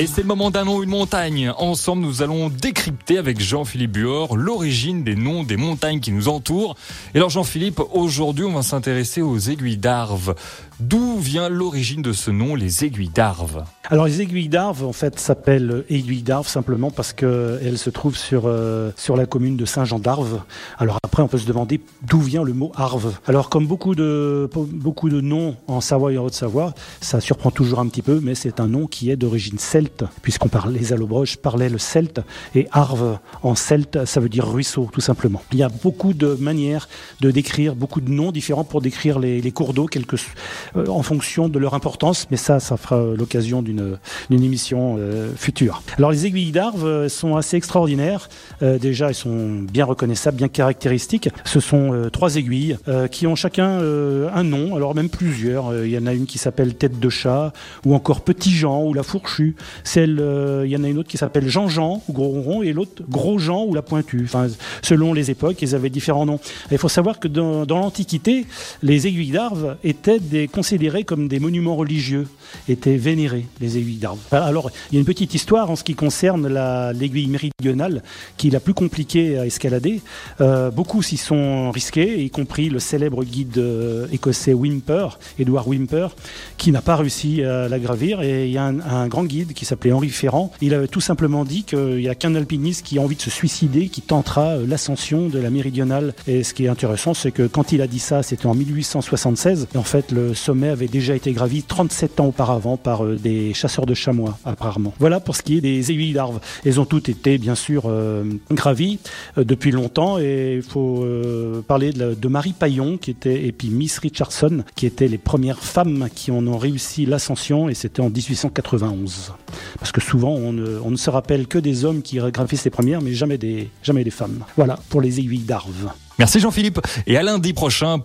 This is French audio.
Et c'est le moment d'un nom, une montagne. Ensemble, nous allons décrypter avec Jean-Philippe Buor l'origine des noms des montagnes qui nous entourent. Et alors, Jean-Philippe, aujourd'hui, on va s'intéresser aux aiguilles d'Arve. D'où vient l'origine de ce nom, les aiguilles d'Arve? Alors, les aiguilles d'Arve, en fait, s'appellent aiguilles d'Arve simplement parce qu'elles se trouvent sur, euh, sur la commune de Saint-Jean d'Arve. Alors, après, on peut se demander d'où vient le mot Arve. Alors, comme beaucoup de, beaucoup de noms en Savoie et en Haute-Savoie, ça surprend toujours un petit peu, mais c'est un nom qui est d'origine celte, puisqu'on parle, les allobroges parlaient le celte, et Arve en celte, ça veut dire ruisseau, tout simplement. Il y a beaucoup de manières de décrire, beaucoup de noms différents pour décrire les, cours d'eau, euh, en fonction de leur importance, mais ça, ça fera l'occasion d'une émission euh, future. Alors les aiguilles d'Arve euh, sont assez extraordinaires. déjà, elles sont bien reconnaissables, bien caractéristiques. Ce sont trois aiguilles qui ont chacun un nom, alors même plusieurs. Il y en a une qui s'appelle Tête de chat, ou encore Petit Jean, ou la Fourchue. Il y en a une autre qui s'appelle Jean-Jean, ou Gros Rond, et l'autre Gros Jean, ou la Pointue. Selon les époques, ils avaient différents noms. il faut savoir que dans, l'Antiquité, les aiguilles d'Arve étaient des considérés comme des monuments religieux, étaient vénérés, les aiguilles. Alors, il y a une petite histoire en ce qui concerne l'aiguille méridionale, qui est la plus compliquée à escalader. Euh, beaucoup s'y sont risqués, y compris le célèbre guide euh, écossais Wimper, Edward Wimper, qui n'a pas réussi à la gravir. Et il y a un, grand guide qui s'appelait Henri Ferrand. Il avait tout simplement dit qu'il n'y a qu'un alpiniste qui a envie de se suicider, qui tentera euh, l'ascension de la méridionale. Et ce qui est intéressant, c'est que quand il a dit ça, c'était en 1876. Et en fait, le sommet avait déjà été gravi 37 ans auparavant par des chasseurs de chamois, apparemment. Voilà pour ce qui est des aiguilles d'Arve. Elles ont toutes été, bien sûr, euh, gravies euh, depuis longtemps et il faut parler de, Marie Paillon, qui était, et puis Miss Richardson, qui étaient les premières femmes qui en ont réussi l'ascension et c'était en 1891. Parce que souvent, on ne, se rappelle que des hommes qui gravissent les premières, mais jamais des, jamais des femmes. Voilà pour les aiguilles d'Arve. Merci Jean-Philippe et à lundi prochain